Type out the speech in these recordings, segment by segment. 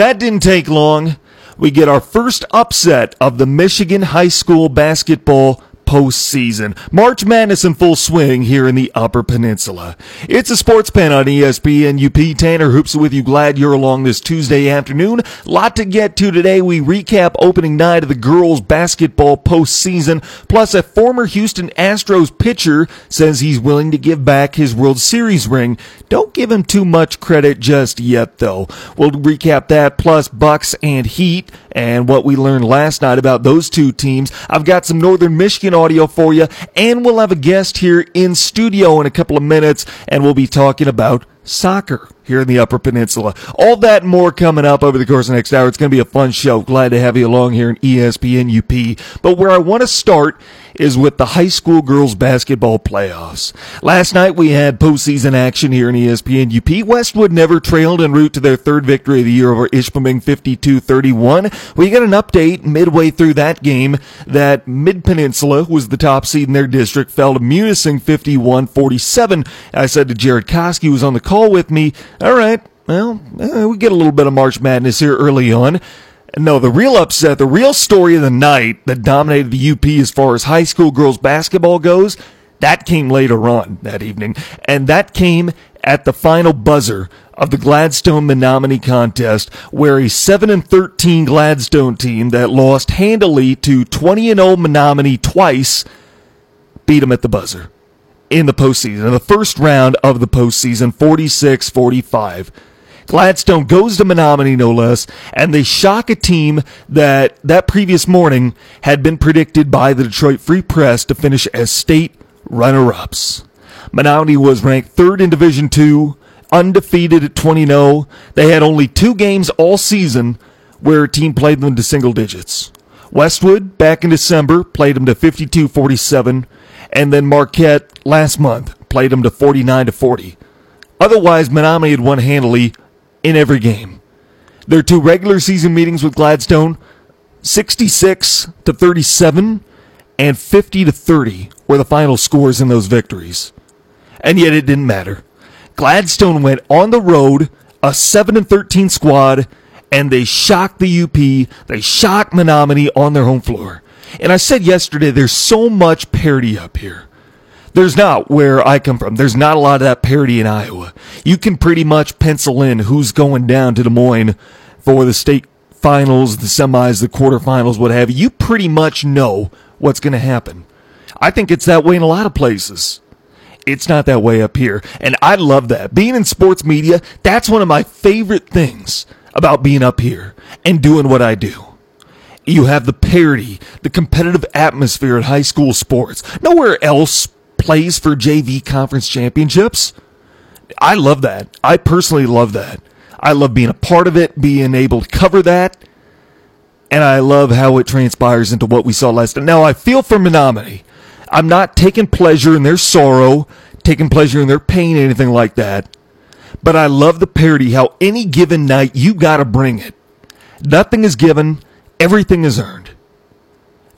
That didn't take long. We get our first upset of the Michigan high school basketball postseason. March Madness in full swing here in the Upper Peninsula. It's a sports pen on ESPN UP. Tanner Hoops with you. Glad you're along this Tuesday afternoon. Lot to get to today. We recap opening night of the girls basketball postseason. Plus, a former Houston Astros pitcher says he's willing to give back his World Series ring. Don't give him too much credit just yet, though. We'll recap that plus Bucks and Heat and what we learned last night about those two teams. I've got some Northern Michigan audio for you, and we'll have a guest here in studio in a couple of minutes, and we'll be talking about soccer here in the Upper Peninsula. All that more coming up over the course of the next hour. It's going to be a fun show. Glad to have you along here in ESPN UP. But where I want to start is with the high school girls basketball playoffs. Last night we had postseason action here in ESPN UP. Westwood never trailed en route to their third victory of the year over Ishpeming 52-31. We got an update midway through that game that Mid Peninsula was the top seed in their district, fell to Munising 51-47. I said to Jared Koski, who was on the call with me, all right, well, uh, we get a little bit of March Madness here early on. No, the real upset, the real story of the night that dominated the UP as far as high school girls basketball goes, that came later on that evening. And that came at the final buzzer of the Gladstone Menominee contest, where a 7 and 13 Gladstone team that lost handily to 20 and 0 Menominee twice beat them at the buzzer in the postseason, in the first round of the postseason, 46 45. Gladstone goes to Menominee, no less, and they shock a team that that previous morning had been predicted by the Detroit Free Press to finish as state runner-ups. Menominee was ranked third in Division Two, undefeated at 20-0. They had only two games all season where a team played them to single digits. Westwood, back in December, played them to 52-47, and then Marquette last month played them to 49 to 40. Otherwise, Menominee had won handily in every game. Their two regular season meetings with Gladstone, 66 to 37 and 50 to 30 were the final scores in those victories. And yet it didn't matter. Gladstone went on the road, a 7 and 13 squad, and they shocked the UP. They shocked Menominee on their home floor. And I said yesterday, there's so much parity up here. There's not where I come from. There's not a lot of that parity in Iowa. You can pretty much pencil in who's going down to Des Moines for the state finals, the semis, the quarterfinals, what have you. You pretty much know what's going to happen. I think it's that way in a lot of places. It's not that way up here. And I love that. Being in sports media, that's one of my favorite things about being up here and doing what I do. You have the parity, the competitive atmosphere at high school sports. Nowhere else plays for JV conference championships. I love that. I personally love that. I love being a part of it, being able to cover that, and I love how it transpires into what we saw last night. Now, I feel for Menominee. I'm not taking pleasure in their sorrow, taking pleasure in their pain, anything like that. But I love the parity, how any given night you gotta bring it. Nothing is given, everything is earned.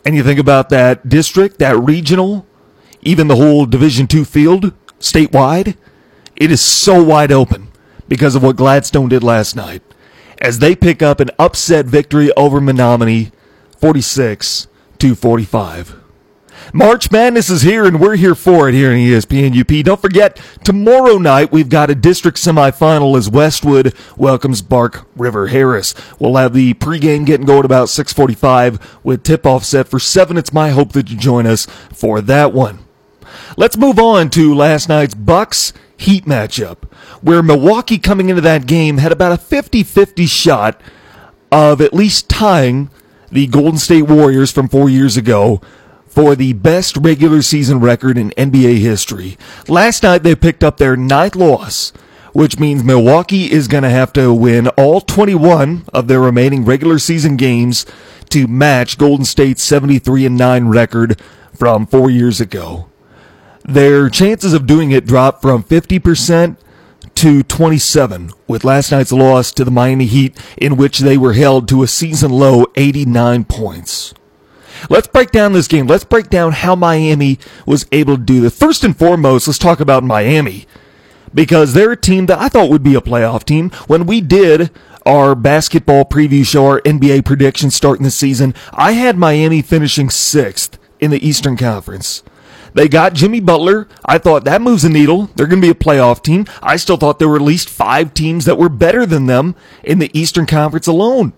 And you think about that district, that regional, even the whole Division Two field statewide, it is so wide open because of what Gladstone did last night. As they pick up an upset victory over Menominee, 46 to 45. March Madness is here, and we're here for it here in ESPN UP. Don't forget, tomorrow night we've got a district semifinal as Westwood welcomes Bark River Harris. We'll have the pregame getting going about 6:45 with tip-off set for seven. It's my hope that you join us for that one. Let's move on to last night's Bucks Heat matchup, where Milwaukee coming into that game had about a 50-50 shot of at least tying the Golden State Warriors from four years ago for the best regular season record in NBA history. Last night they picked up their ninth loss, which means Milwaukee is going to have to win all 21 of their remaining regular season games to match Golden State's 73 and 9 record from 4 years ago. Their chances of doing it dropped from 50% to 27 with last night's loss to the Miami Heat in which they were held to a season low 89 points. Let's break down this game. Let's break down how Miami was able to do this. First and foremost, let's talk about Miami because they're a team that I thought would be a playoff team. When we did our basketball preview show, our NBA predictions starting the season, I had Miami finishing sixth in the Eastern Conference. They got Jimmy Butler. I thought that moves a needle. They're going to be a playoff team. I still thought there were at least five teams that were better than them in the Eastern Conference alone.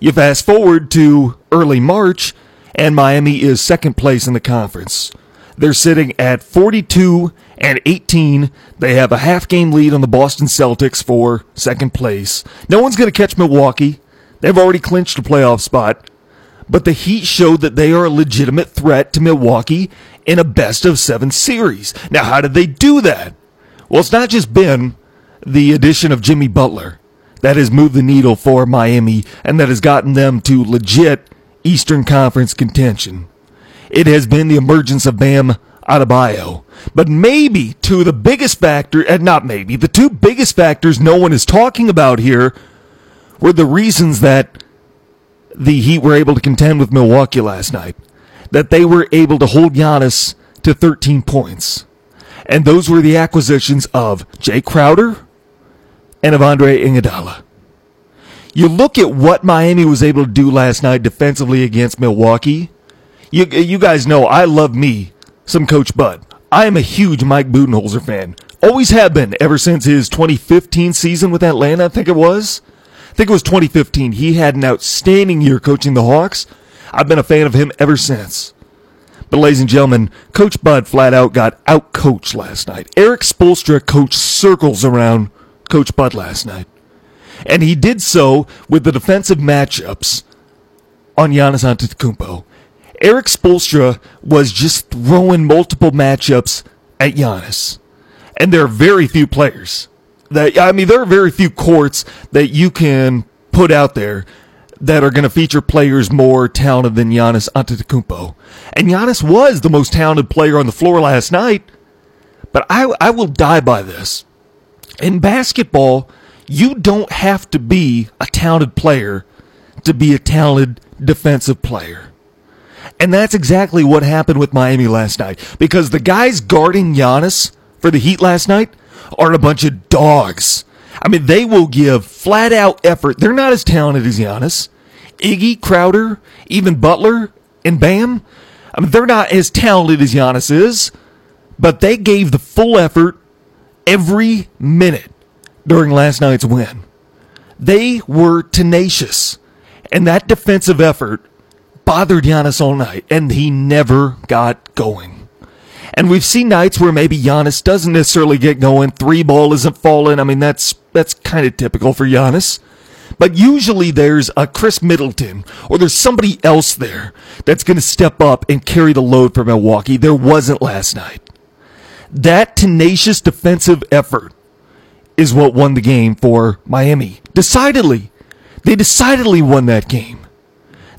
You fast forward to early March, and Miami is second place in the conference. They're sitting at 42 and 18. They have a half game lead on the Boston Celtics for second place. No one's going to catch Milwaukee. They've already clinched a playoff spot. But the Heat showed that they are a legitimate threat to Milwaukee in a best of seven series. Now, how did they do that? Well, it's not just been the addition of Jimmy Butler that has moved the needle for Miami and that has gotten them to legit Eastern Conference contention. It has been the emergence of Bam Adebayo. But maybe two of the biggest factors, and not maybe, the two biggest factors no one is talking about here were the reasons that the Heat were able to contend with Milwaukee last night. That they were able to hold Giannis to 13 points. And those were the acquisitions of Jae Crowder and of Andre Iguodala. You look at what Miami was able to do last night defensively against Milwaukee. You, you guys know I love me some Coach Bud. I am a huge Mike Budenholzer fan. Always have been ever since his 2015 season with Atlanta, I think it was. I think it was 2015. He had an outstanding year coaching the Hawks. I've been a fan of him ever since. But ladies and gentlemen, Coach Bud flat out got out coached last night. Erik Spoelstra coached circles around Coach Bud last night. And he did so with the defensive matchups on Giannis Antetokounmpo. Erik Spoelstra was just throwing multiple matchups at Giannis. And there are very few players that, I mean, there are very few courts that you can put out there that are going to feature players more talented than Giannis Antetokounmpo. And Giannis was the most talented player on the floor last night. But I, I will die by this. In basketball, you don't have to be a talented player to be a talented defensive player. And that's exactly what happened with Miami last night. Because the guys guarding Giannis for the Heat last night are a bunch of dogs. I mean, they will give flat out effort. They're not as talented as Giannis. Iggy, Crowder, even Butler, and Bam. I mean, they're not as talented as Giannis is, but they gave the full effort every minute during last night's win. They were tenacious. And that defensive effort bothered Giannis all night, and he never got going. And we've seen nights where maybe Giannis doesn't necessarily get going, three ball isn't falling. I mean, that's that's kind of typical for Giannis. But usually there's a Khris Middleton or there's somebody else there that's going to step up and carry the load for Milwaukee. There wasn't last night. That tenacious defensive effort is what won the game for Miami. Decidedly. They decidedly won that game.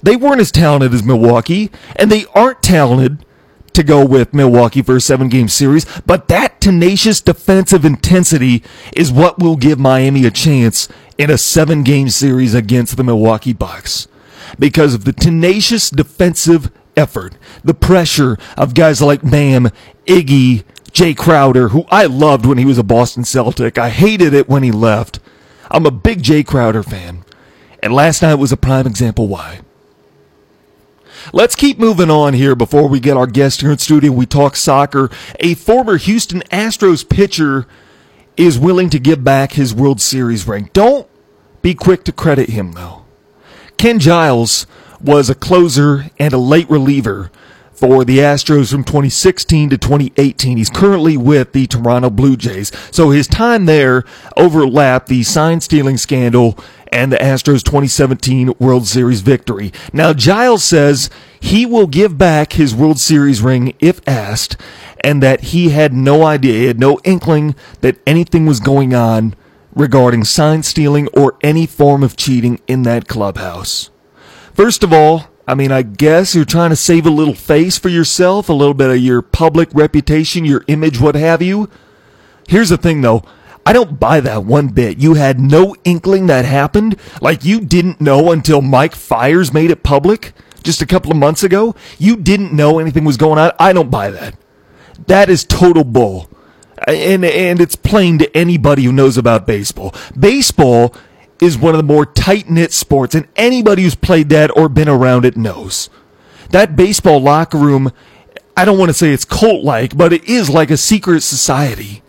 They weren't as talented as Milwaukee, and they aren't talented to go with Milwaukee for a seven game series, but that tenacious defensive intensity is what will give Miami a chance in a seven game series against the Milwaukee Bucks. Because of the tenacious defensive effort, the pressure of guys like Bam, Iggy, Jae Crowder, who I loved when he was a Boston Celtic. I hated it when he left. I'm a big Jae Crowder fan. And last night was a prime example why. Let's keep moving on here before we get our guest here in studio. We talk soccer. A former Houston Astros pitcher is willing to give back his World Series ring. Don't be quick to credit him, though. Ken Giles was a closer and a late reliever for the Astros from 2016 to 2018. He's currently with the Toronto Blue Jays. So his time there overlapped the sign stealing scandal and the Astros 2017 World Series victory. Now Giles says he will give back his World Series ring if asked and that he had no idea, he had no inkling that anything was going on regarding sign stealing or any form of cheating in that clubhouse. First of all, I mean, I guess you're trying to save a little face for yourself, a little bit of your public reputation, your image, what have you. Here's the thing though. I don't buy that one bit. You had no inkling that happened? Like you didn't know until Mike Fiers made it public just a couple of months ago? You didn't know anything was going on? I don't buy that. That is total bull. And, and it's plain to anybody who knows about baseball. Baseball is one of the more tight knit sports, and anybody who's played that or been around it knows. That baseball locker room, I don't want to say it's cult like, but it is like a secret society.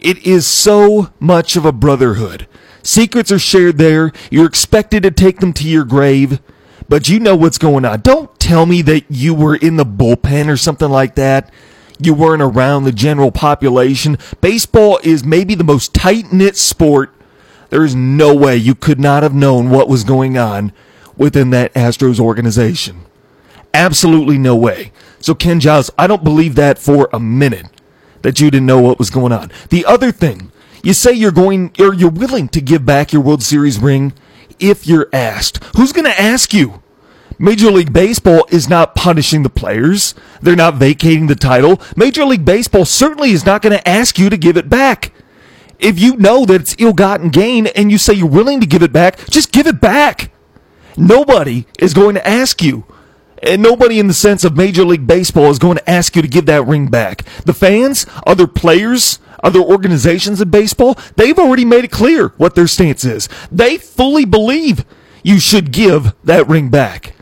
It is so much of a brotherhood. Secrets are shared there. You're expected to take them to your grave, but you know what's going on. Don't tell me that you were in the bullpen or something like that. You weren't around the general population. Baseball is maybe the most tight knit sport. There is no way you could not have known what was going on within that Astros organization. Absolutely no way. So, Ken Giles, I don't believe that for a minute that you didn't know what was going on. The other thing you say you're going, or you're willing to give back your World Series ring if you're asked. Who's going to ask you? Major League Baseball is not punishing the players. They're not vacating the title. Major League Baseball certainly is not going to ask you to give it back. If you know that it's ill gotten gain and you say you're willing to give it back, just give it back. Nobody is going to ask you. And nobody in the sense of Major League Baseball is going to ask you to give that ring back. The fans, other players, other organizations in baseball, they've already made it clear what their stance is. They fully believe you should give that ring back.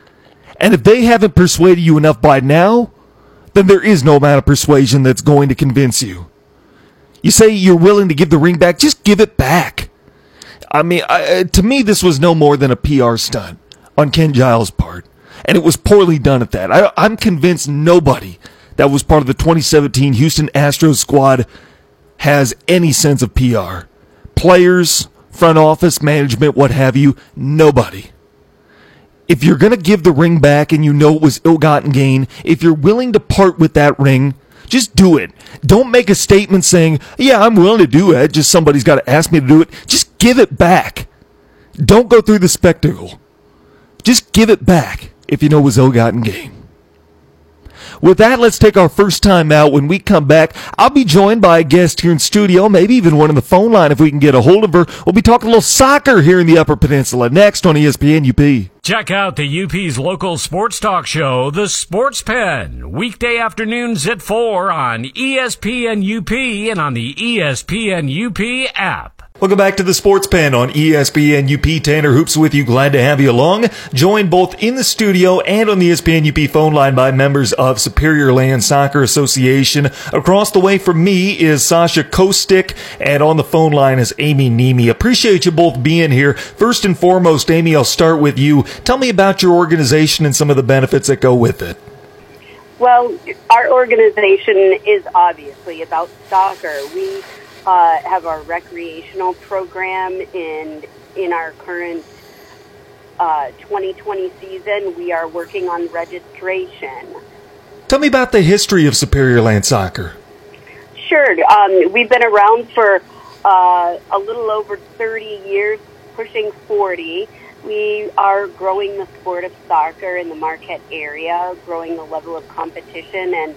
And if they haven't persuaded you enough by now, then there is no amount of persuasion that's going to convince you. You say you're willing to give the ring back, just give it back. I mean, I, uh, to me, this was no more than a PR stunt on Ken Giles' part. And it was poorly done at that. I, I'm convinced nobody that was part of the 2017 Houston Astros squad has any sense of PR. Players, front office, management, what have you, nobody. If you're going to give the ring back and you know it was ill gotten gain, if you're willing to part with that ring, just do it. Don't make a statement saying, yeah, I'm willing to do it, just somebody's got to ask me to do it. Just give it back. Don't go through the spectacle. Just give it back if you know it was ill gotten gain. With that, let's take our first time out. When we come back, I'll be joined by a guest here in studio, maybe even one on the phone line if we can get a hold of her. We'll be talking a little soccer here in the Upper Peninsula next on ESPN UP. Check out the UP's local sports talk show, The Sports Pen, weekday afternoons at 4 on ESPN UP and on the ESPN UP app. Welcome back to the Sports Pen on ESPN UP. Tanner Hoops with you. Glad to have you along. Joined both in the studio and on the ESPN UP phone line by members of Superior Land Soccer Association. Across the way from me is Sasha Kostik, and on the phone line is Amy Nemi. Appreciate you both being here. First and foremost, Amy, I'll start with you. Tell me about your organization and some of the benefits that go with it. Well, our organization is obviously about soccer. We uh, have our recreational program in in our current uh, 2020 season. We are working on registration. Tell me about the history of Superior Land Soccer. Sure. Um, we've been around for uh, a little over 30 years, pushing 40. We are growing the sport of soccer in the Marquette area, growing the level of competition, and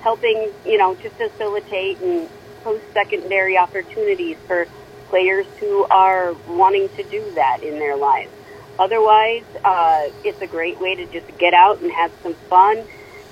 helping, you know, to facilitate and post-secondary opportunities for players who are wanting to do that in their lives. Otherwise, uh, it's a great way to just get out and have some fun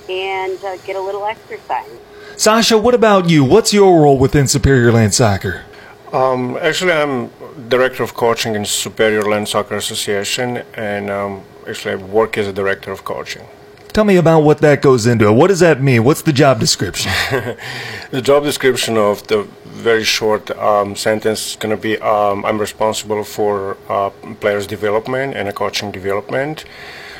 and uh, get a little exercise. Sasha, what about you? What's your role within Superior Land Soccer? Um, actually, I'm director of coaching in Superior Land Soccer Association, and um, actually, I work as a director of coaching. Tell me about what that goes into. What does that mean? What's the job description? the job description of the very short um, sentence is going to be um, I'm responsible for uh, players' development and coaching development.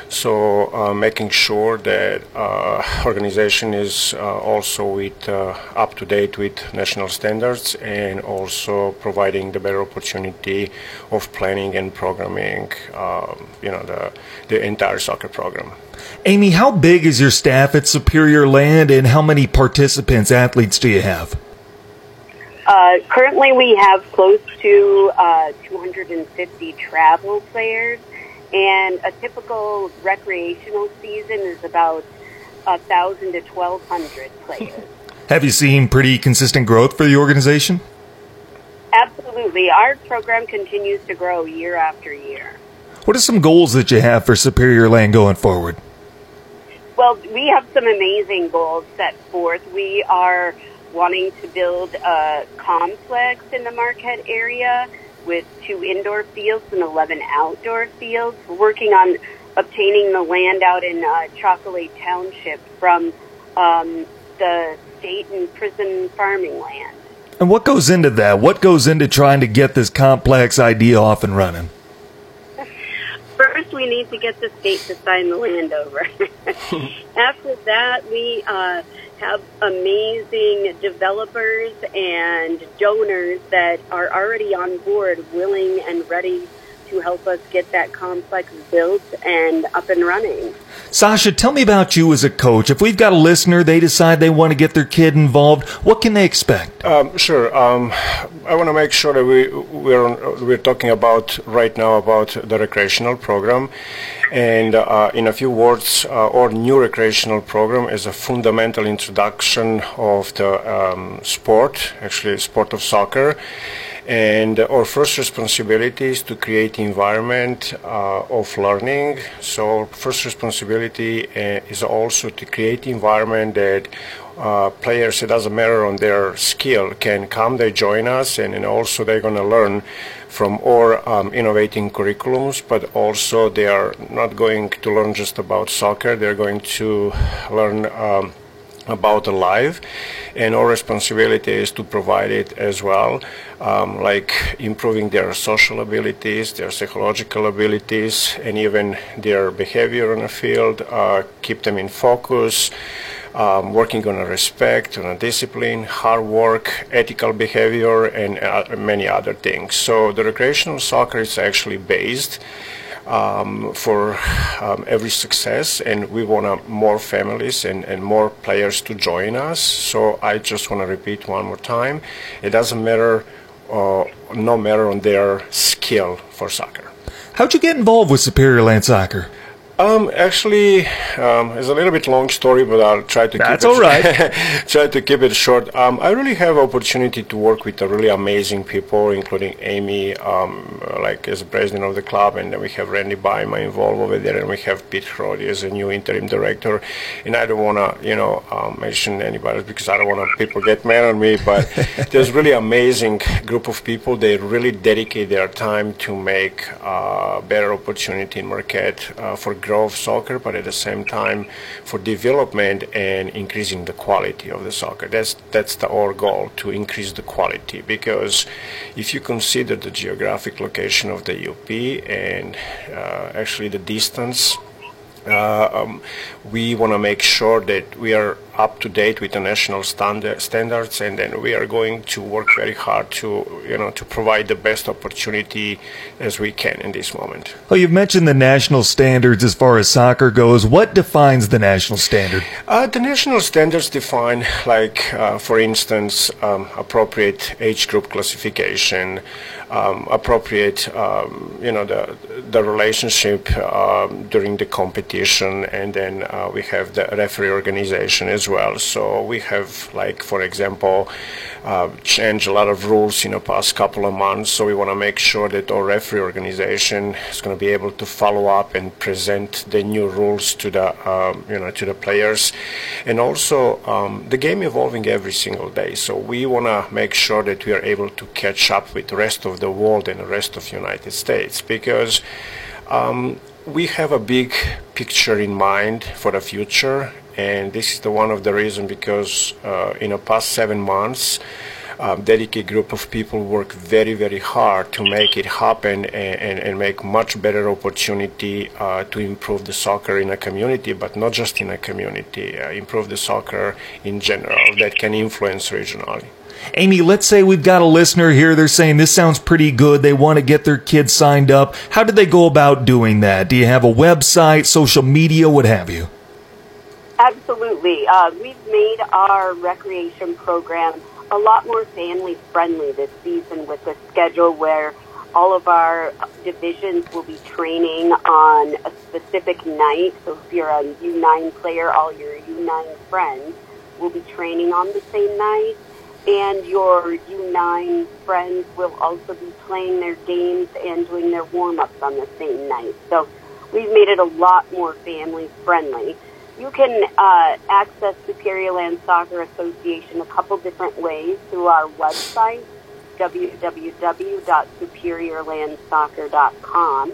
So uh, making sure that uh, organization is uh, also with uh, up to date with national standards and also providing the better opportunity of planning and programming, um, you know, the the entire soccer program. Amy, how big is your staff at Superior Land, and how many participants, athletes, do you have? Uh, currently, we have close to uh, 250 travel players, and a typical recreational season is about 1,000 to 1,200 players. Have you seen pretty consistent growth for the organization? Absolutely. Our program continues to grow year after year. What are some goals that you have for Superior Land going forward? Well, we have some amazing goals set forth. We are wanting to build a complex in the Marquette area with two indoor fields and 11 outdoor fields. We're working on obtaining the land out in uh, Chocolay Township from um, the state and prison farming land. And what goes into that? What goes into trying to get this complex idea off and running? First, we need to get the state to sign the land over. After that, we uh, have amazing developers and donors that are already on board, willing and ready to help us get that complex built and up and running. Sasha, tell me about you as a coach. If we've got a listener, they decide they want to get their kid involved, what can they expect? Um, sure. Um, I want to make sure that we we're on, we're talking about right now about the recreational program, and uh, in a few words, uh, our new recreational program is a fundamental introduction of the um, sport, actually, sport of soccer and our first responsibility is to create environment uh, of learning. So our first responsibility uh, is also to create environment that uh, players, it doesn't matter on their skill, can come, they join us, and, and also they're going to learn from our um, innovating curriculums, but also they are not going to learn just about soccer, they're going to learn um, about life and our responsibility is to provide it as well um, like improving their social abilities their psychological abilities and even their behavior on the field uh, keep them in focus um, working on a respect, on a discipline, hard work, ethical behavior, and uh, many other things. So the recreational soccer is actually based um, for um, every success, and we want more families and, and more players to join us. So I just want to repeat one more time: it doesn't matter, uh, no matter on their skill for soccer. How'd you get involved with Superior Land Soccer? Um, actually, um, it's a little bit long story, but I'll try to That's keep it. all right. try to keep it short. Um, I really have opportunity to work with really amazing people, including Amy, um, like as president of the club, and then we have Randy Baima involved over there, and we have Pete Crody as a new interim director. And I don't want to, you know, um, mention anybody because I don't want people get mad on me, but there's really amazing group of people. They really dedicate their time to make uh, better opportunity in Marquette uh, for growth soccer, but at the same time for development and increasing the quality of the soccer. That's that's the our goal to increase the quality because if you consider the geographic location of the UP and uh, actually the distance uh, um, we want to make sure that we are up to date with the national standard, standards, and then we are going to work very hard to, you know, to provide the best opportunity as we can in this moment. Well, you've mentioned the national standards as far as soccer goes. What defines the national standard? Uh, the national standards define, like, uh, for instance, um, appropriate age group classification, um, appropriate, um, you know, the the relationship um, during the competition, and then uh, we have the referee organization as well. So we have, like, for example, uh, changed a lot of rules in the past couple of months. So we want to make sure that our referee organization is going to be able to follow up and present the new rules to the, um, you know, to the players, and also um, the game evolving every single day. So we want to make sure that we are able to catch up with the rest of the world and the rest of the United States because. Um, we have a big picture in mind for the future, and this is the one of the reason because uh, in the past seven months, um, dedicated group of people work very very hard to make it happen and, and, and make much better opportunity uh, to improve the soccer in a community but not just in a community uh, improve the soccer in general that can influence regionally Amy, let's say we've got a listener here. They're saying this sounds pretty good. They want to get their kids signed up. How do they go about doing that? Do you have a website, social media, what have you? Absolutely. Uh, we've made our recreation program a lot more family friendly this season with the schedule where all of our divisions will be training on a specific night. So if you're a U9 player, all your U9 friends will be training on the same night and your U9 friends will also be playing their games and doing their warm-ups on the same night. So we've made it a lot more family friendly. You can uh, access Superior Land Soccer Association a couple different ways through our website, www.superiorlandsoccer.com.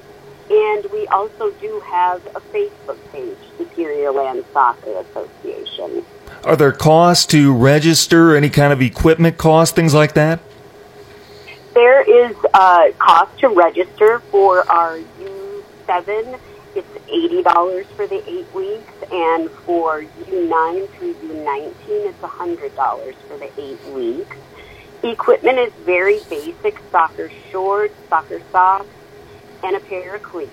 And we also do have a Facebook page, Superior Land Soccer Association. Are there costs to register, any kind of equipment costs, things like that? There is a cost to register for our U7. It's $80 for the eight weeks, and for U9 through U19, it's $100 for the eight weeks. Equipment is very basic soccer shorts, soccer socks, and a pair of cleats.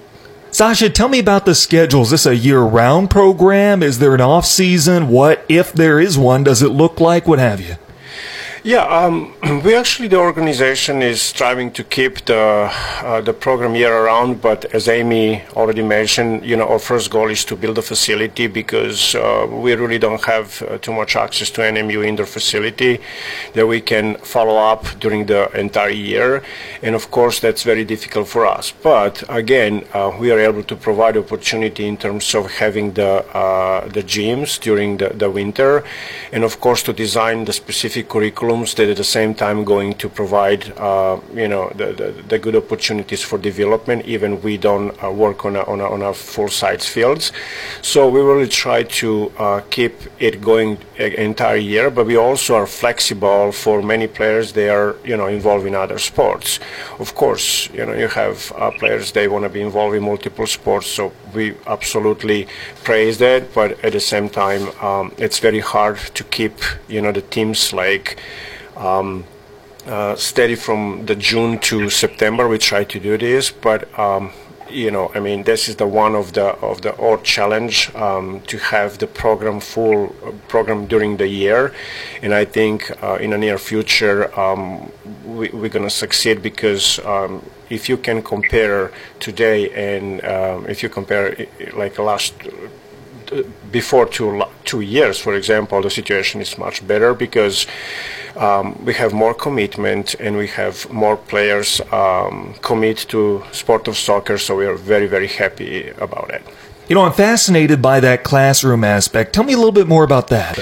Sasha, tell me about the schedule. Is this a year round program? Is there an off season? What, if there is one, does it look like? What have you? Yeah, um, we actually the organization is striving to keep the uh, the program year around. But as Amy already mentioned, you know, our first goal is to build a facility because uh, we really don't have uh, too much access to NMU indoor facility that we can follow up during the entire year, and of course that's very difficult for us. But again, uh, we are able to provide opportunity in terms of having the uh, the gyms during the, the winter, and of course to design the specific curriculum that at the same time going to provide uh, you know the, the, the, good opportunities for development even we don't uh, work on a, on, a, on a full size fields. So we really try to uh, keep it going entire year but we also are flexible for many players they are you know involved in other sports. Of course you know you have uh, players they want to be involved in multiple sports so we absolutely praise that but at the same time um, it's very hard to keep you know the teams like um, uh, steady from the June to September. We try to do this, but um, you know, I mean, this is the one of the of the odd challenge um, to have the program full program during the year, and I think uh, in the near future um, we, are going to succeed because um, if you can compare today and um, if you compare like last before two two years, for example, the situation is much better because um, we have more commitment and we have more players um, commit to sport of soccer. So we are very very happy about it. You know, I'm fascinated by that classroom aspect. Tell me a little bit more about that.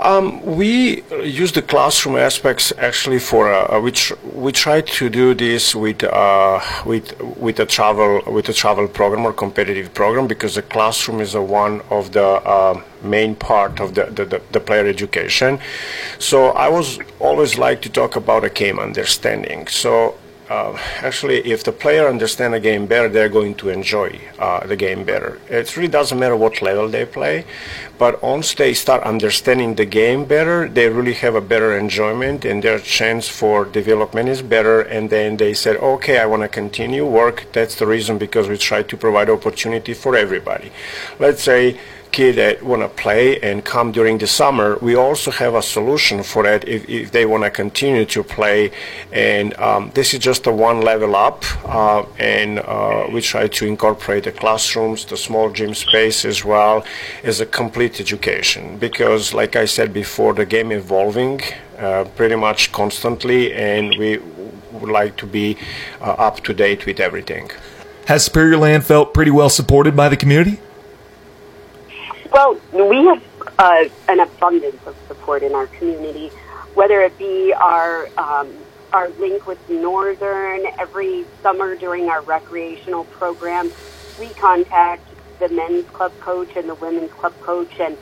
Um, we use the classroom aspects actually for uh, we we try to do this with uh, with with a travel with a travel program or competitive program because the classroom is a one of the uh, main part of the, the, the, the, player education. So I was always like to talk about a game understanding. So uh, actually, if the player understand the game better, they're going to enjoy uh, the game better. It really doesn't matter what level they play, but once they start understanding the game better, they really have a better enjoyment, and their chance for development is better. And then they said, "Okay, I want to continue work." That's the reason because we try to provide opportunity for everybody. Let's say kid that want to play and come during the summer, we also have a solution for that if, if they want to continue to play. And um, this is just a one level up, uh, and uh, we try to incorporate the classrooms, the small gym space as well as a complete education. Because, like I said before, the game evolving uh, pretty much constantly, and we would like to be uh, up to date with everything. Has Superior Land felt pretty well supported by the community? Well, we have uh, an abundance of support in our community, whether it be our um, our link with Northern. Every summer during our recreational program, we contact the men's club coach and the women's club coach and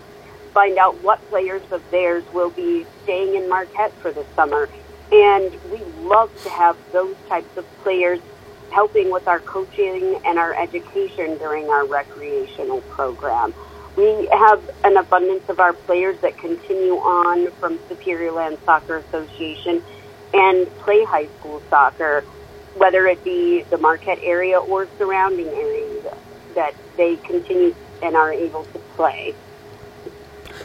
find out what players of theirs will be staying in Marquette for the summer. And we love to have those types of players helping with our coaching and our education during our recreational program. We have an abundance of our players that continue on from Superior Land Soccer Association and play high school soccer, whether it be the Marquette area or surrounding areas that they continue and are able to play.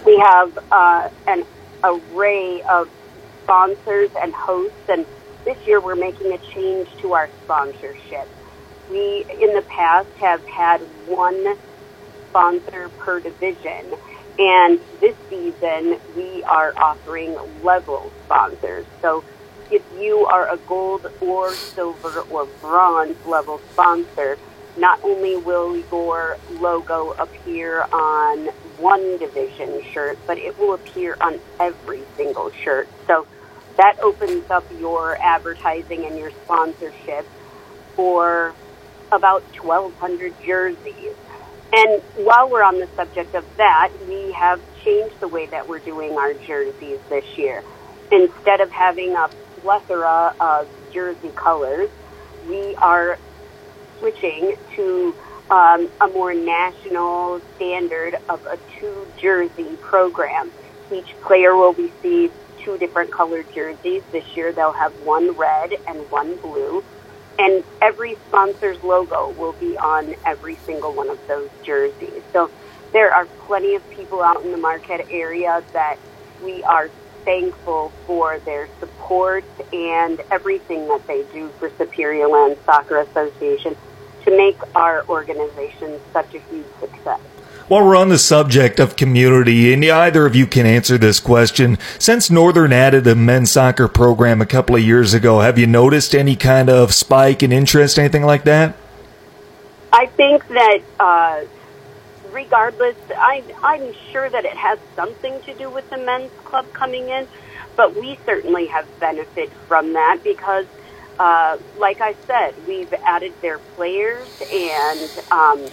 We have uh, an array of sponsors and hosts, and this year we're making a change to our sponsorship. We, in the past, have had one sponsor per division. And this season, we are offering level sponsors. So if you are a gold or silver or bronze level sponsor, not only will your logo appear on one division shirt, but it will appear on every single shirt. So that opens up your advertising and your sponsorship for about 1,200 jerseys. And while we're on the subject of that, we have changed the way that we're doing our jerseys this year. Instead of having a plethora of jersey colors, we are switching to um, a more national standard of a two jersey program. Each player will receive two different colored jerseys. This year they'll have one red and one blue. And every sponsor's logo will be on every single one of those jerseys. So there are plenty of people out in the Marquette area that we are thankful for their support and everything that they do for Superior Land Soccer Association to make our organization such a huge success. While we're on the subject of community, and either of you can answer this question, since Northern added a men's soccer program a couple of years ago, have you noticed any kind of spike in interest, anything like that? I think that uh, regardless, I, I'm sure that it has something to do with the men's club coming in, but we certainly have benefited from that because uh, like I said, we've added their players and um,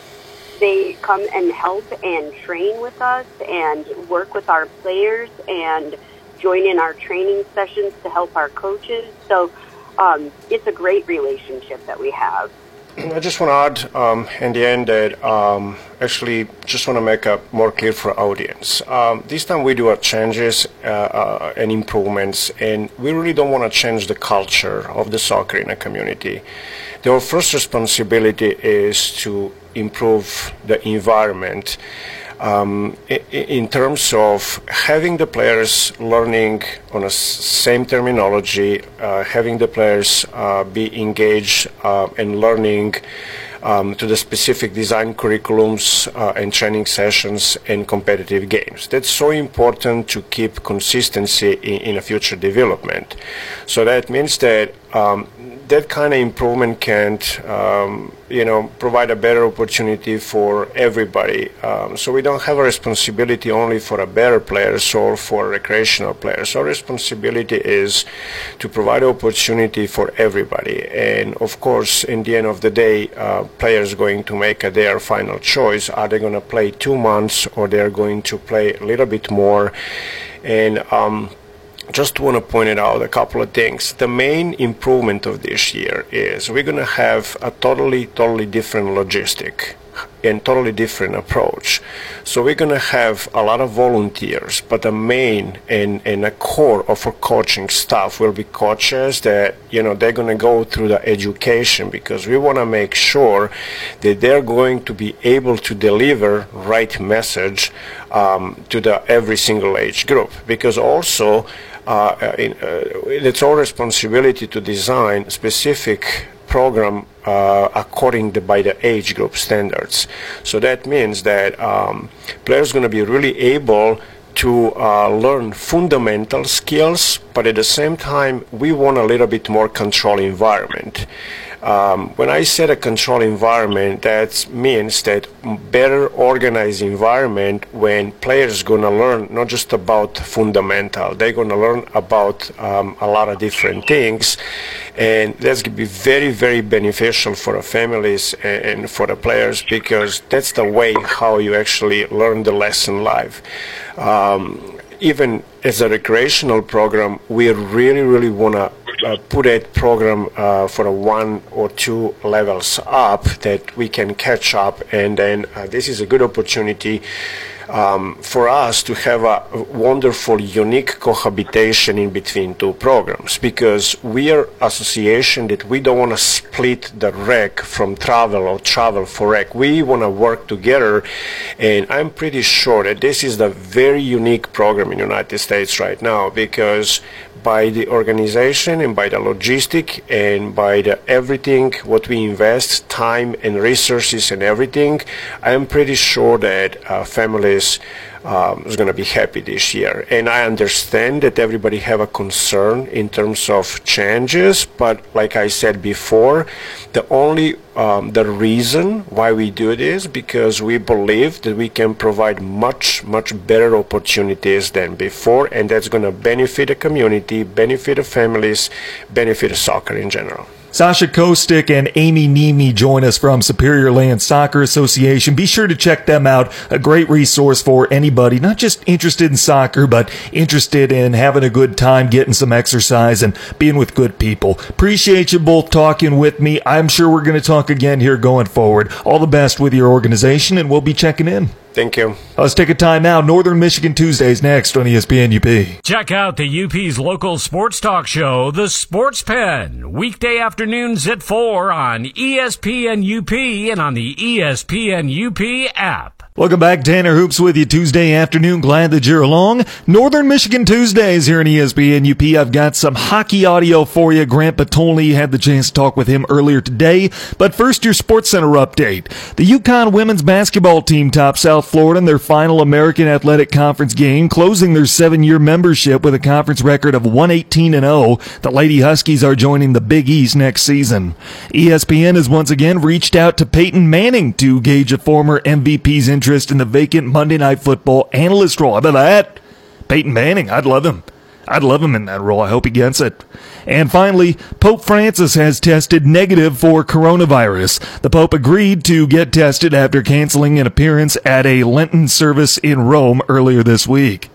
they come and help and train with us and work with our players and join in our training sessions to help our coaches. So um, it's a great relationship that we have. I just want to add um, in the end that um, actually just want to make it more clear for audience. Um, this time we do our changes uh, uh, and improvements, and we really don't want to change the culture of the soccer in a community. Our first responsibility is to improve the environment um, in terms of having the players learning on the same terminology, uh, having the players uh, be engaged uh, and learning um, to the specific design curriculums uh, and training sessions and competitive games. That's so important to keep consistency in, in a future development. So that means that um, that kind of improvement can, um, you know, provide a better opportunity for everybody. Um, so we don't have a responsibility only for a better players or for recreational players. Our responsibility is to provide opportunity for everybody. And of course, in the end of the day, uh, players going to make a, their final choice. Are they going to play two months or they're going to play a little bit more? And um, just want to point it out a couple of things. The main improvement of this year is we're going to have a totally, totally different logistic and totally different approach. So we're going to have a lot of volunteers, but the main and, and a core of our coaching staff will be coaches that, you know, they're going to go through the education because we want to make sure that they're going to be able to deliver right message um, to the every single age group because also in, uh, it's our responsibility to design specific program uh, according to, by the age group standards. So that means that um, players going to be really able to uh, learn fundamental skills, but at the same time, we want a little bit more control environment. Um, when I said a control environment, that means that better organized environment when players gonna learn not just about fundamental, they're gonna learn about um, a lot of different things, and that's gonna be very very beneficial for the families and for the players because that's the way how you actually learn the lesson live. Um, even as a recreational program, we really, really uh, put that program uh, for a one or two levels up that we can catch up, and then uh, this is a good opportunity um, for us to have a wonderful, unique cohabitation in between two programs. Because we are association that we don't want to split the rec from travel or travel for rec. We want to work together, and I'm pretty sure that this is the very unique program in the United States right now. Because by the organization and by the logistic and by the everything what we invest time and resources and everything. I'm pretty sure that uh, families um, is going to be happy this year. And I understand that everybody have a concern in terms of changes, but like I said before, the only um, the reason why we do this because we believe that we can provide much much better opportunities than before, and that's going to benefit the community, benefit the families, benefit soccer in general. Sasha Kostic and Amy Nemi join us from Superior Land Soccer Association. Be sure to check them out. A great resource for anybody, not just interested in soccer, but interested in having a good time, getting some exercise, and being with good people. Appreciate you both talking with me. I'm sure we're going to talk again here going forward. All the best with your organization, and we'll be checking in. Thank you. Let's take a time now. Northern Michigan Tuesdays next on ESPN UP. Check out the UP's local sports talk show, The Sports Pen, weekday afternoons at 4 on ESPN UP and on the ESPN UP app. Welcome back. Tanner Hoops with you Tuesday afternoon. Glad that you're along. Northern Michigan Tuesdays here in ESPN UP. I've got some hockey audio for you. Grant Potulny had the chance to talk with him earlier today. But first, your Sports Center update. The UConn women's basketball team topped South Florida in their final American Athletic Conference game, closing their seven-year membership with a conference record of 118 and 0. The Lady Huskies are joining the Big East next season. ESPN has once again reached out to Peyton Manning to gauge a former MVP's interest interest in the vacant Monday Night Football analyst role. How about that? Peyton Manning, I'd love him. I'd love him in that role. I hope he gets it. And finally, Pope Francis has tested negative for coronavirus. The Pope agreed to get tested after canceling an appearance at a Lenten service in Rome earlier this week.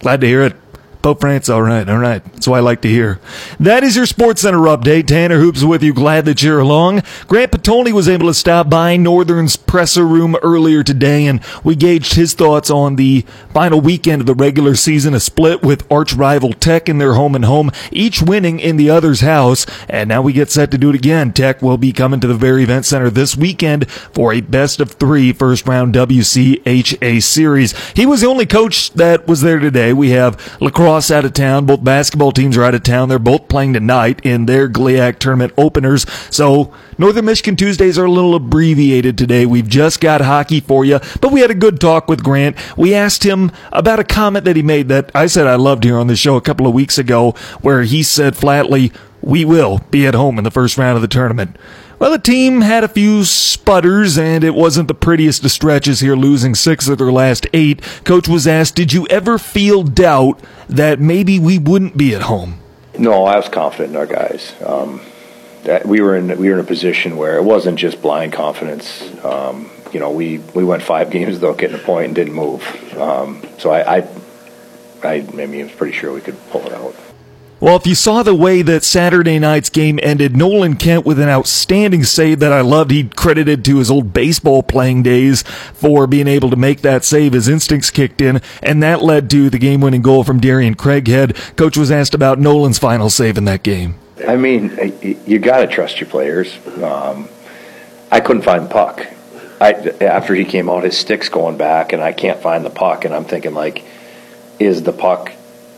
Glad to hear it. Pope France, all right, all right. That's what I like to hear. That is your Sports Center update. Tanner Hoops with you. Glad that you're along. Grant Potulny was able to stop by Northern's presser room earlier today, and we gauged his thoughts on the final weekend of the regular season, a split with arch rival Tech in their home and home, each winning in the other's house. And now we get set to do it again. Tech will be coming to the Berry Event Center this weekend for a best of three first round WCHA series. He was the only coach that was there today. We have lacrosse out of town. Both basketball teams are out of town. They're both playing tonight in their GLIAC tournament openers. So Northern Michigan Tuesdays are a little abbreviated today. We've just got hockey for you, but we had a good talk with Grant. We asked him about a comment that he made that I said I loved here on the show a couple of weeks ago, where he said flatly, we will be at home in the first round of the tournament. Well, the team had a few sputters, and it wasn't the prettiest of stretches here, losing six of their last eight. Coach was asked, Did you ever feel doubt that maybe we wouldn't be at home? No, I was confident in our guys. Um, that we were in we were in a position where it wasn't just blind confidence. Um, you know, we, we went five games without getting a point and didn't move. Um, so I, I, I, I mean, I was pretty sure we could pull it out. Well, if you saw the way that Saturday night's game ended, Nolan Kent with an outstanding save that I loved. He credited to his old baseball playing days for being able to make that save. His instincts kicked in, and that led to the game winning goal from Darian Craighead. Coach was asked about Nolan's final save in that game. I mean, you got to trust your players. Um, I couldn't find puck. I, after he came out, his stick's going back, and I can't find the puck, and I'm thinking, like, is the puck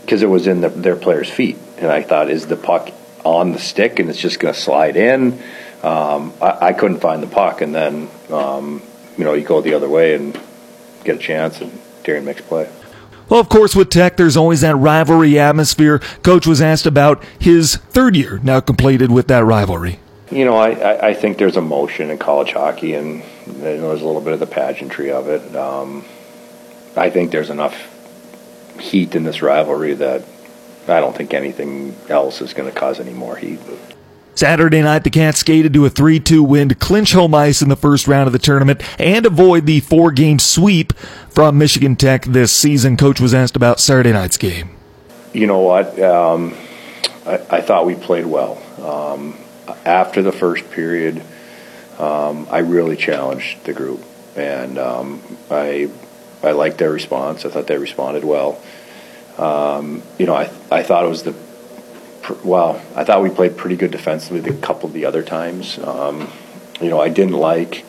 because it was in the, their players' feet, and I thought, is the puck on the stick and it's just going to slide in? Um, I, I, couldn't find the puck, and then um, you know you go the other way and get a chance, and Darian makes play. Well, of course, with Tech, there's always that rivalry atmosphere. Coach was asked about his third year now completed with that rivalry. You know, I, I think there's emotion in college hockey, and you know, there's a little bit of the pageantry of it. Um, I think there's enough heat in this rivalry that I don't think anything else is going to cause any more heat. Saturday night, the Cats skated to a 3 2 win to clinch home ice in the first round of the tournament and avoid the four game sweep from Michigan Tech this season. Coach was asked about Saturday night's game. You know what? Um, I, I, thought we played well. Um, after the first period, um, I really challenged the group, and um, I I liked their response. I thought they responded well. Um, you know, I I thought it was the well. I thought we played pretty good defensively a couple of the other times. Um, you know, I didn't like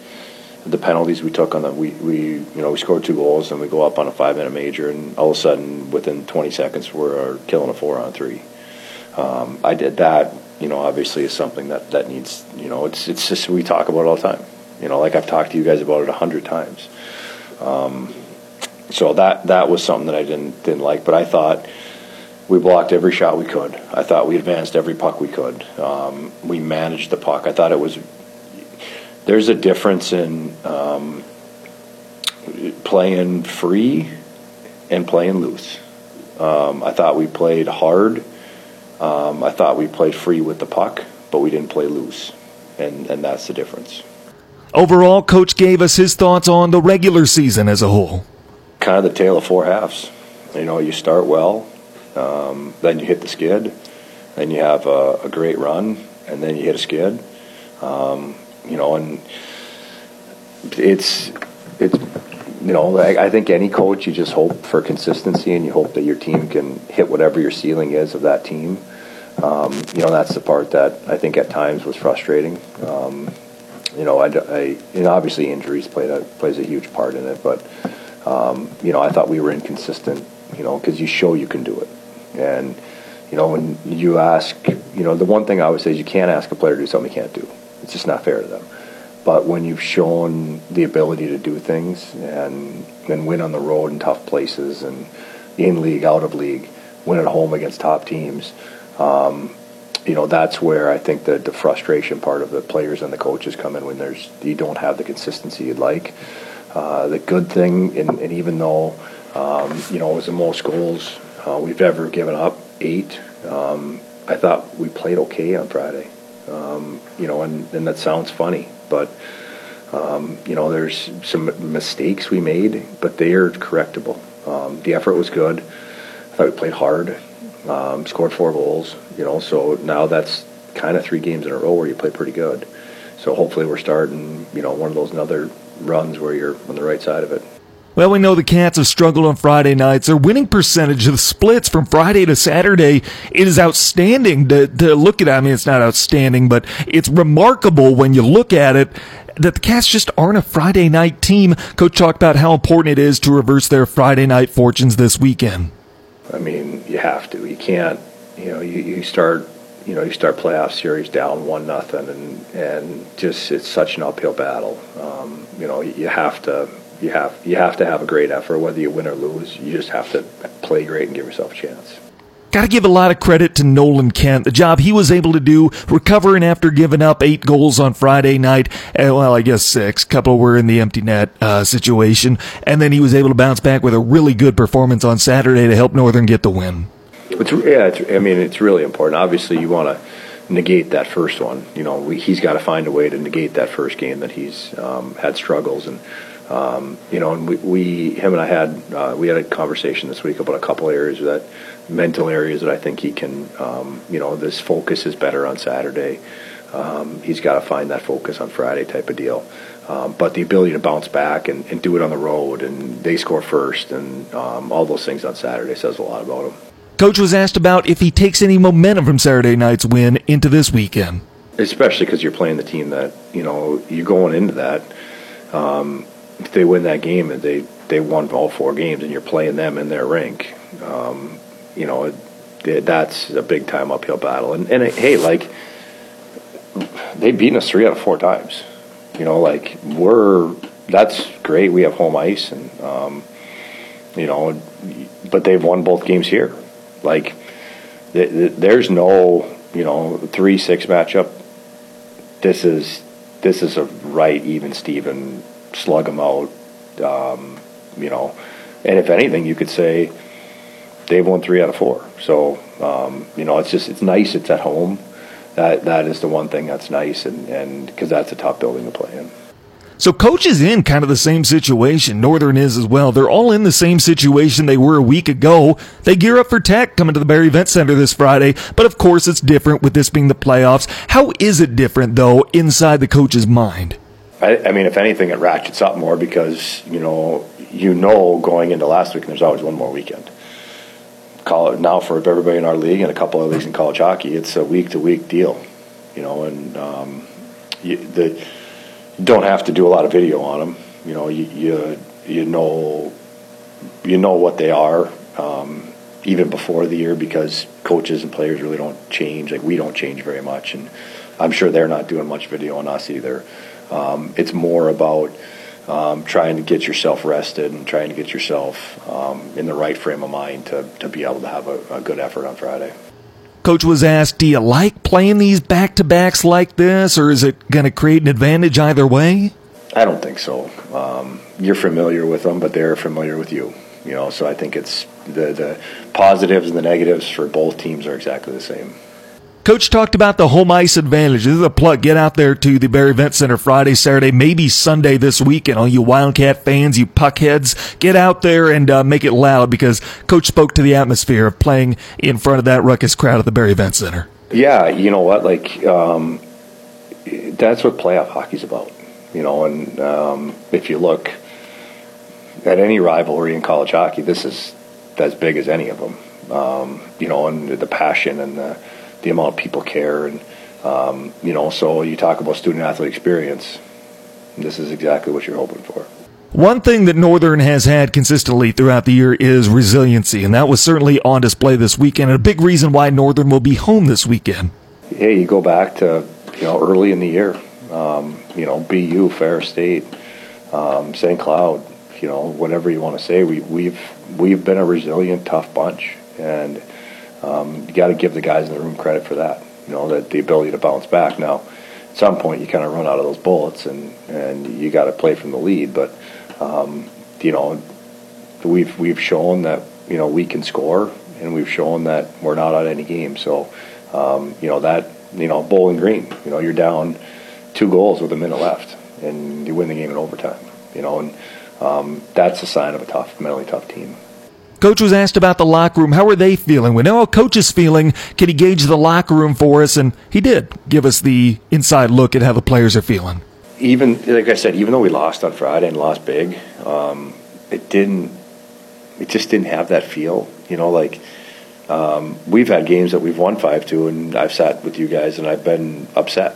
the penalties we took on the we, we you know we scored two goals and we go up on a five minute major and all of a sudden within 20 seconds we're killing a four on three. Um, I did that. You know, obviously is something that that needs. You know, it's it's just we talk about it all the time. You know, like I've talked to you guys about it a hundred times. Um, so that that was something that I didn't didn't like. But I thought we blocked every shot we could. I thought we advanced every puck we could. Um, we managed the puck. I thought it was. There's a difference in um, playing free and playing loose. Um, I thought we played hard. Um, I thought we played free with the puck, but we didn't play loose, and and that's the difference. Overall, coach gave us his thoughts on the regular season as a whole. Kind of the tale of four halves. You know, you start well, um, then you hit the skid, then you have a, a, great run, and then you hit a skid. Um, you know, and it's it's you know, I, I, think any coach, you just hope for consistency and you hope that your team can hit whatever your ceiling is of that team. Um, you know, that's the part that I think at times was frustrating. Um, you know, I, I and obviously injuries played a, plays a huge part in it, but um, you know, I thought we were inconsistent. You know, because you show you can do it, and you know, when you ask, you know, the one thing I always say is you can't ask a player to do something he can't do. It's just not fair to them. But when you've shown the ability to do things and and win on the road in tough places and in league, out of league, win at home against top teams, um, you know that's where I think the, the frustration part of the players and the coaches come in when there's you don't have the consistency you'd like. Uh, the good thing, and, and even though um, you know it was the most goals uh, we've ever given up, eight, um, I thought we played okay on Friday. Um, you know, and, and that sounds funny, but um, you know, there's some mistakes we made, but they are correctable. Um, the effort was good. I thought we played hard, um, scored four goals. You know, so now that's kind of three games in a row where you play pretty good. So hopefully we're starting, you know, one of those another runs where you're on the right side of it. Well, we know the Cats have struggled on Friday nights. Their winning percentage of the splits from Friday to Saturday is outstanding to, to look at. I mean, it's not outstanding, but it's remarkable when you look at it that the Cats just aren't a Friday night team. Coach talked about how important it is to reverse their Friday night fortunes this weekend. I mean, you have to. You can't. You know, you, you start. You know, you start playoff series down one nothing, and and just it's such an uphill battle. Um, you know, you have to you have you have to have a great effort, whether you win or lose. You just have to play great and give yourself a chance. Got to give a lot of credit to Nolan Kent. The job he was able to do, recovering after giving up eight goals on Friday night. Uh, well, I guess six. couple were in the empty net uh, situation. And then he was able to bounce back with a really good performance on Saturday to help Northern get the win. It's, yeah, it's, I mean, it's really important. Obviously, you want to negate that first one. You know, we, he's got to find a way to negate that first game that he's um, had struggles and um, you know, and we, we, him and I had, uh, we had a conversation this week about a couple areas that, mental areas that I think he can, um, you know, this focus is better on Saturday. Um, he's got to find that focus on Friday type of deal. Um, but the ability to bounce back and, and, do it on the road and they score first and um, all those things on Saturday says a lot about him. Coach was asked about if he takes any momentum from Saturday night's win into this weekend. Especially because you're playing the team that, you know, you're going into that. Um, if they win that game and they they won all four games and you're playing them in their rink, um, you know, it, it, that's a big time uphill battle. And and it, hey, like they've beaten us three out of four times. You know, like we're that's great. We have home ice, and um, you know, but they've won both games here. Like th- th- there's no you know three six matchup. This is this is a right even Steven slug them out. Um, you know, and if anything, you could say they've won three out of four. So um, you know, it's just it's nice. It's at home. That that is the one thing that's nice, and and because that's a tough building to play in. So coach is in kind of the same situation. Northern is as well. They're all in the same situation they were a week ago. They gear up for Tech coming to the Berry Event Center this Friday, but of course it's different with this being the playoffs. How is it different though inside the coach's mind? I, I, mean, if anything, it ratchets up more because you know you know going into last week, and there's always one more weekend. College, now for everybody in our league and a couple of leagues in college hockey, it's a week to week deal. You know, and um, you, the, don't have to do a lot of video on them. You know, you you, you know you know what they are. Um, even before the year because coaches and players really don't change like we don't change very much and I'm sure they're not doing much video on us either um, it's more about um, trying to get yourself rested and trying to get yourself um, in the right frame of mind to, to be able to have a, a good effort on Friday. Coach was asked, Do you like playing these back to backs like this, or is it going to create an advantage either way? I don't think so. Um, you're familiar with them, but they're familiar with you. You know, so I think it's the the positives and the negatives for both teams are exactly the same. Coach talked about the home ice advantage. This is a plug. Get out there to the Berry Event Center Friday, Saturday, maybe Sunday this weekend. All you Wildcat fans, you puckheads, get out there and uh, make it loud because Coach spoke to the atmosphere of playing in front of that ruckus crowd at the Berry Event Center. Yeah, you know what? Like, um, that's what playoff hockey's about. You know, and um, if you look at any rivalry in college hockey, this is as big as any of them. Um, you know, and the passion and the the amount of people care, and um, you know, so you talk about student athlete experience. This is exactly what you're hoping for. One thing that Northern has had consistently throughout the year is resiliency, and that was certainly on display this weekend, and a big reason why Northern will be home this weekend. Hey, you go back to you know early in the year, um, you know BU, Ferris State, um, St. Cloud, you know whatever you want to say, we, we've we've been a resilient, tough bunch, and um, you got to give the guys in the room credit for that. You know that the ability to bounce back. Now, at some point, you kind of run out of those bullets, and and you got to play from the lead. But um, you know, we've we've shown that you know we can score, and we've shown that we're not out any game. So um, you know that you know Bowling Green. You know you're down two goals with a minute left, and you win the game in overtime. You know, and um, that's a sign of a tough, mentally tough team. Coach was asked about the locker room. How are they feeling? We know how Coach is feeling. Can he gauge the locker room for us? And he did give us the inside look at how the players are feeling. Even like I said, even though we lost on Friday and lost big, um, it didn't. It just didn't have that feel. You know, like um, we've had games that we've won five two, and I've sat with you guys and I've been upset.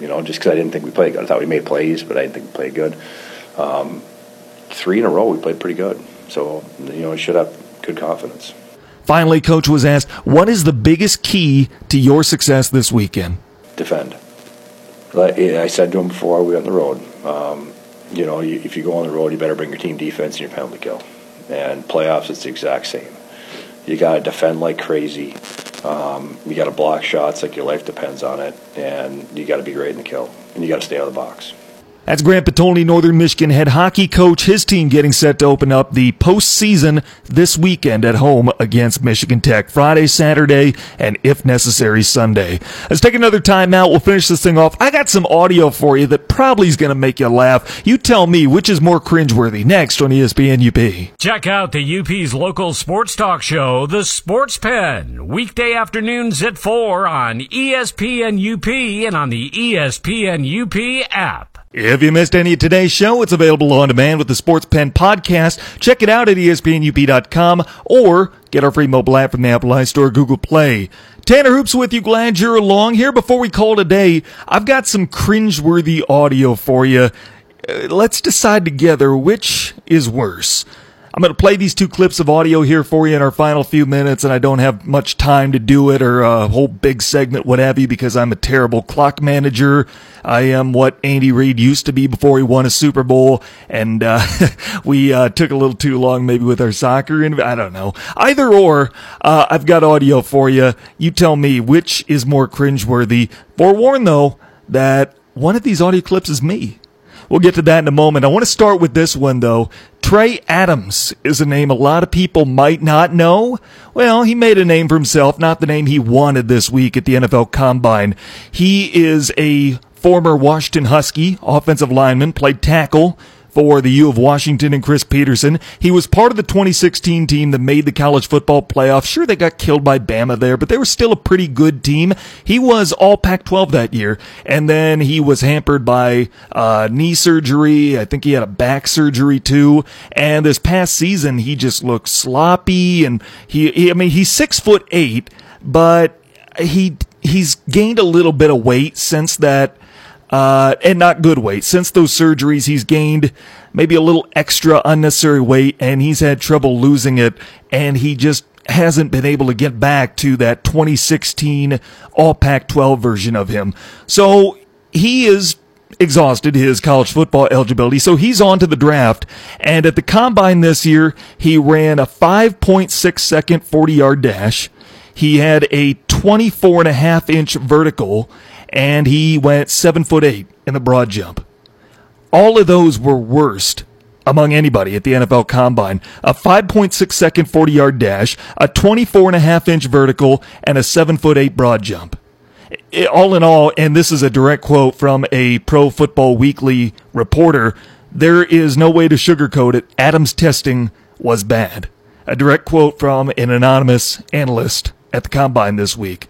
You know, just because I didn't think we played good. I thought we made plays, but I didn't think we played good. Um, three in a row, we played pretty good. So you know, we should have good confidence. Finally, coach was asked, "What is the biggest key to your success this weekend?" Defend. Like I said to him before we went on the road. Um, you know, you, if you go on the road, you better bring your team defense and your penalty kill. And playoffs, it's the exact same. You got to defend like crazy. Um, you got to block shots like your life depends on it, and you got to be great in the kill, and you got to stay out of the box. That's Grant Potulny, Northern Michigan head hockey coach. His team getting set to open up the postseason this weekend at home against Michigan Tech. Friday, Saturday, and if necessary, Sunday. Let's take another time out. We'll finish this thing off. I got some audio for you that probably is going to make you laugh. You tell me which is more cringeworthy. Next on ESPN UP. Check out the UP's local sports talk show, The Sports Pen, weekday afternoons at 4 on ESPN UP and on the ESPN UP app. If you missed any of today's show, it's available on demand with the Sports Pen podcast. Check it out at espnup.com or get our free mobile app from the Apple iStore, Google Play. Tanner Hoops with you. Glad you're along. Here before we call today, I've got some cringeworthy audio for you. Uh, let's decide together which is worse. I'm going to play these two clips of audio here for you in our final few minutes, and I don't have much time to do it or a whole big segment, what have you, because I'm a terrible clock manager. I am what Andy Reid used to be before he won a Super Bowl, and uh, we uh, took a little too long maybe with our soccer. And I don't know. Either or, uh, I've got audio for you. You tell me which is more cringeworthy. Forewarn though that one of these audio clips is me. We'll get to that in a moment. I want to start with this one though. Trey Adams is a name a lot of people might not know. Well, he made a name for himself, not the name he wanted this week at the NFL Combine. He is a former Washington Husky offensive lineman, played tackle, for the U of Washington and Chris Petersen. He was part of the 2016 team that made the college football playoff. Sure, they got killed by Bama there, but they were still a pretty good team. He was all Pac 12 that year, and then he was hampered by uh, knee surgery. I think he had a back surgery too. And this past season, he just looked sloppy, and he, he I mean, he's six foot eight, but he he's gained a little bit of weight since that uh, and not good weight. Since those surgeries, he's gained maybe a little extra unnecessary weight and he's had trouble losing it. And he just hasn't been able to get back to that 2016 All Pac 12 version of him. So he is exhausted his college football eligibility, so he's on to the draft. And at the combine this year, he ran a 5.6 second 40 yard dash. He had a 24 and a half inch vertical, and he went seven foot eight in the broad jump. All of those were worst among anybody at the NFL Combine. A 5.6 second 40 yard dash, a 24 and a half inch vertical, and a 7 foot 8 broad jump. It, all in all, and this is a direct quote from a Pro Football Weekly reporter, there is no way to sugarcoat it. Adams' testing was bad. A direct quote from an anonymous analyst at the Combine this week.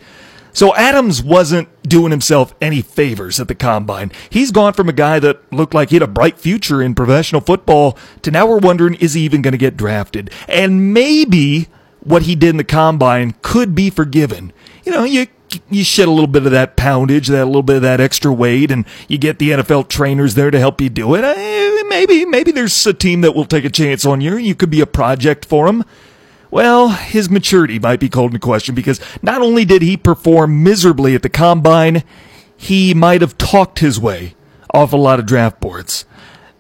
So Adams wasn't doing himself any favors at the combine. He's gone from a guy that looked like he had a bright future in professional football to now we're wondering is he even going to get drafted? And maybe what he did in the combine could be forgiven. You know, you you shed a little bit of that poundage, that little bit of that extra weight, and you get the NFL trainers there to help you do it. Eh, maybe, maybe there's a team that will take a chance on you. You could be a project for them well, his maturity might be called into question because not only did he perform miserably at the combine, he might have talked his way off a lot of draft boards.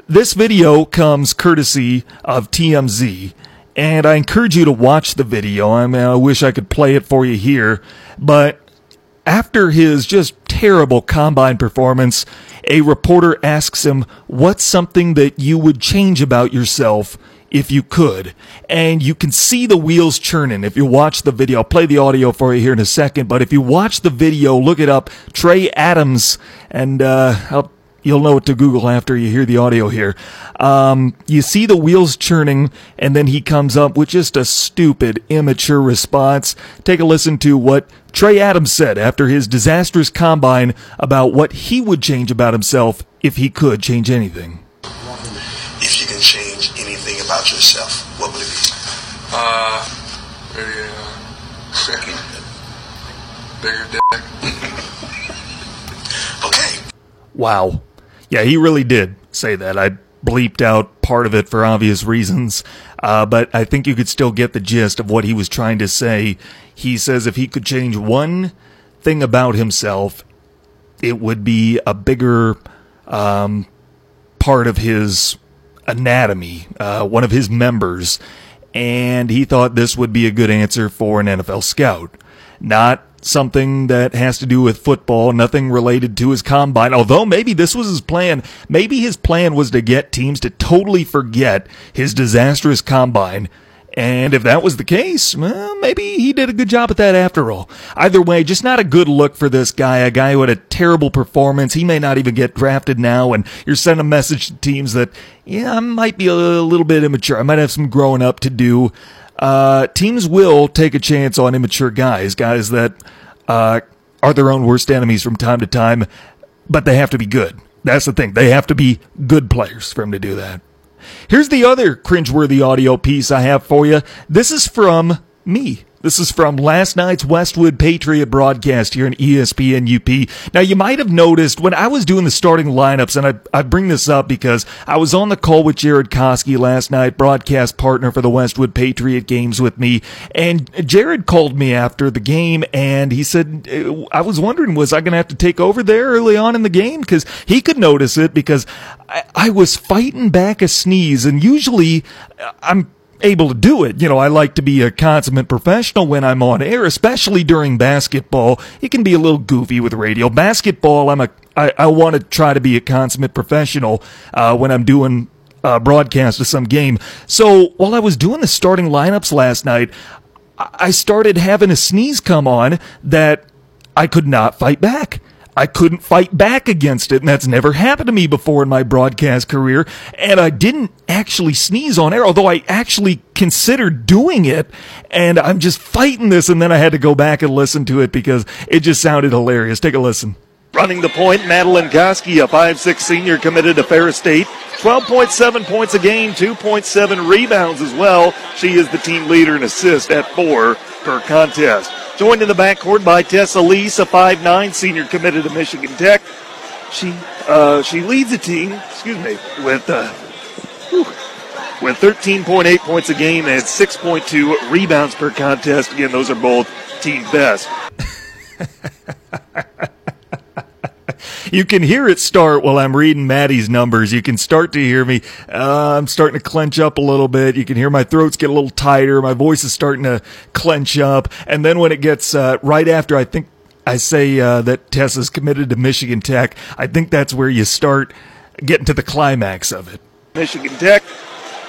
This video comes courtesy of TMZ, and I encourage you to watch the video. I mean, I wish I could play it for you here, but after his just terrible combine performance, a reporter asks him, What's something that you would change about yourself if you could. And you can see the wheels churning if you watch the video. I'll play the audio for you here in a second, but if you watch the video, look it up, Trey Adams, and uh, you'll know what to Google after you hear the audio here. Um, you see the wheels churning, and then he comes up with just a stupid, immature response. Take a listen to what Trey Adams said after his disastrous combine about what he would change about himself if he could change anything. About yourself, what would it be? Uh, maybe uh, bigger dick. okay. Wow. Yeah, he really did say that. I bleeped out part of it for obvious reasons, uh, but I think you could still get the gist of what he was trying to say. He says if he could change one thing about himself, it would be a bigger um, part of his anatomy, uh, one of his members, and he thought this would be a good answer for an NFL scout. Not something that has to do with football, nothing related to his combine. Although maybe this was his plan. Maybe his plan was to get teams to totally forget his disastrous combine and if that was the case, well, maybe he did a good job at that after all. Either way, just not a good look for this guy, a guy who had a terrible performance. He may not even get drafted now, and you're sending a message to teams that, yeah, I might be a little bit immature. I might have some growing up to do. Uh, teams will take a chance on immature guys, guys that uh, are their own worst enemies from time to time, but they have to be good. That's the thing. They have to be good players for him to do that. Here's the other cringeworthy audio piece I have for you. This is from me. This is from last night's Westwood Patriot broadcast here in ESPN UP. Now, you might have noticed when I was doing the starting lineups, and I, I bring this up because I was on the call with Jared Koski last night, broadcast partner for the Westwood Patriot games with me, and Jared called me after the game, and he said, I was wondering, was I going to have to take over there early on in the game? Because he could notice it because I, I was fighting back a sneeze, and usually I'm able to do it. You know, I like to be a consummate professional when I'm on air, especially during basketball. It can be a little goofy with radio. Basketball, I'm a, I, I want to try to be a consummate professional, uh, when I'm doing, uh, broadcast of some game. So while I was doing the starting lineups last night, I started having a sneeze come on that I could not fight back. I couldn't fight back against it, and that's never happened to me before in my broadcast career. And I didn't actually sneeze on air, although I actually considered doing it. And I'm just fighting this, and then I had to go back and listen to it because it just sounded hilarious. Take a listen. Running the point, Madeline Koski, a 5'6 senior committed to Ferris State. 12.7 points a game, 2.7 rebounds as well. She is the team leader in assists at four per contest. Joined in the backcourt by Tessa Lease, a 5'9 senior committed to Michigan Tech. She uh, she leads the team, excuse me, with uh, whew, with 13.8 points a game and 6.2 rebounds per contest. Again, those are both team best. you can hear it start while I'm reading Maddie's numbers. You can start to hear me. Uh, I'm starting to clench up a little bit. You can hear my throats get a little tighter. My voice is starting to clench up. And then when it gets uh, right after, I think I say uh, that Tessa's committed to Michigan Tech. I think that's where you start getting to the climax of it. Michigan Tech.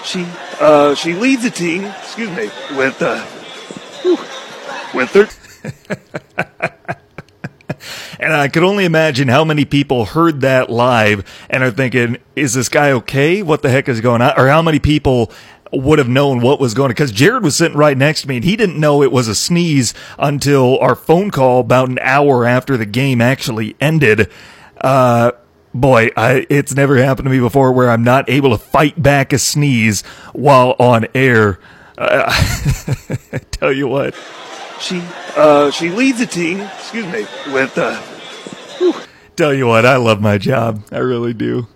She uh, she leads the team. Excuse me with uh, whew, with her. And I could only imagine how many people heard that live and are thinking, is this guy okay? What the heck is going on? Or how many people would have known what was going on? Because Jared was sitting right next to me and he didn't know it was a sneeze until our phone call about an hour after the game actually ended. Uh, boy, I, it's never happened to me before where I'm not able to fight back a sneeze while on air. Uh, I tell you what. She uh, she leads the team. Excuse me with uh, Tell you what, I love my job. I really do.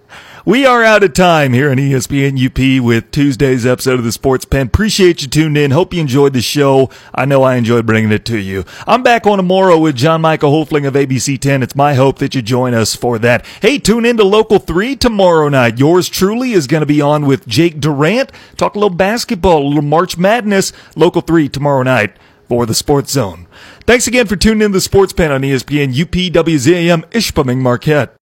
We are out of time here on ESPN UP with Tuesday's episode of the Sports Pen. Appreciate you tuned in. Hope you enjoyed the show. I know I enjoyed bringing it to you. I'm back on tomorrow with John Michael Hofling of ABC 10. It's my hope that you join us for that. Hey, tune in to Local 3 tomorrow night. Yours truly is going to be on with Jake Durant. Talk a little basketball, a little March Madness. Local 3 tomorrow night for the Sports Zone. Thanks again for tuning in to the Sports Pen on ESPN UPWZAM Ishpeming Marquette.